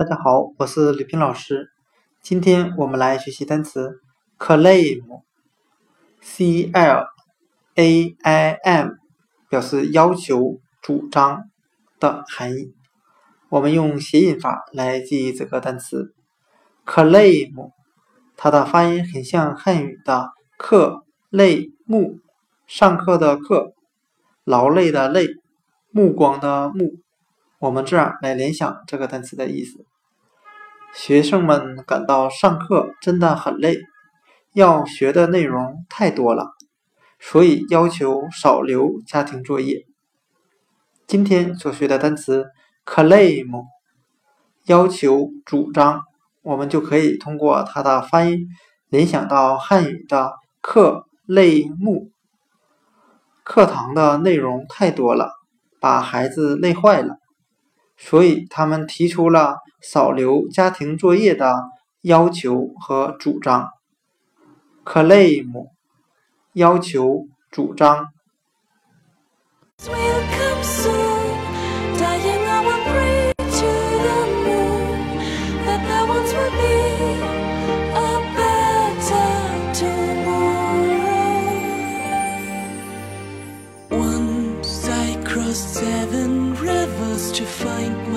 大家好，我是吕平老师。今天我们来学习单词 claim，c l a i m，表示要求、主张的含义。我们用谐音法来记忆这个单词 claim，它的发音很像汉语的课类目，上课的课，劳累的累，目光的目。我们这样来联想这个单词的意思：学生们感到上课真的很累，要学的内容太多了，所以要求少留家庭作业。今天所学的单词 claim，要求、主张，我们就可以通过它的发音联想到汉语的课类目。课堂的内容太多了，把孩子累坏了。所以，他们提出了少留家庭作业的要求和主张。claim，要求、主张。crossed seven rivers to find me.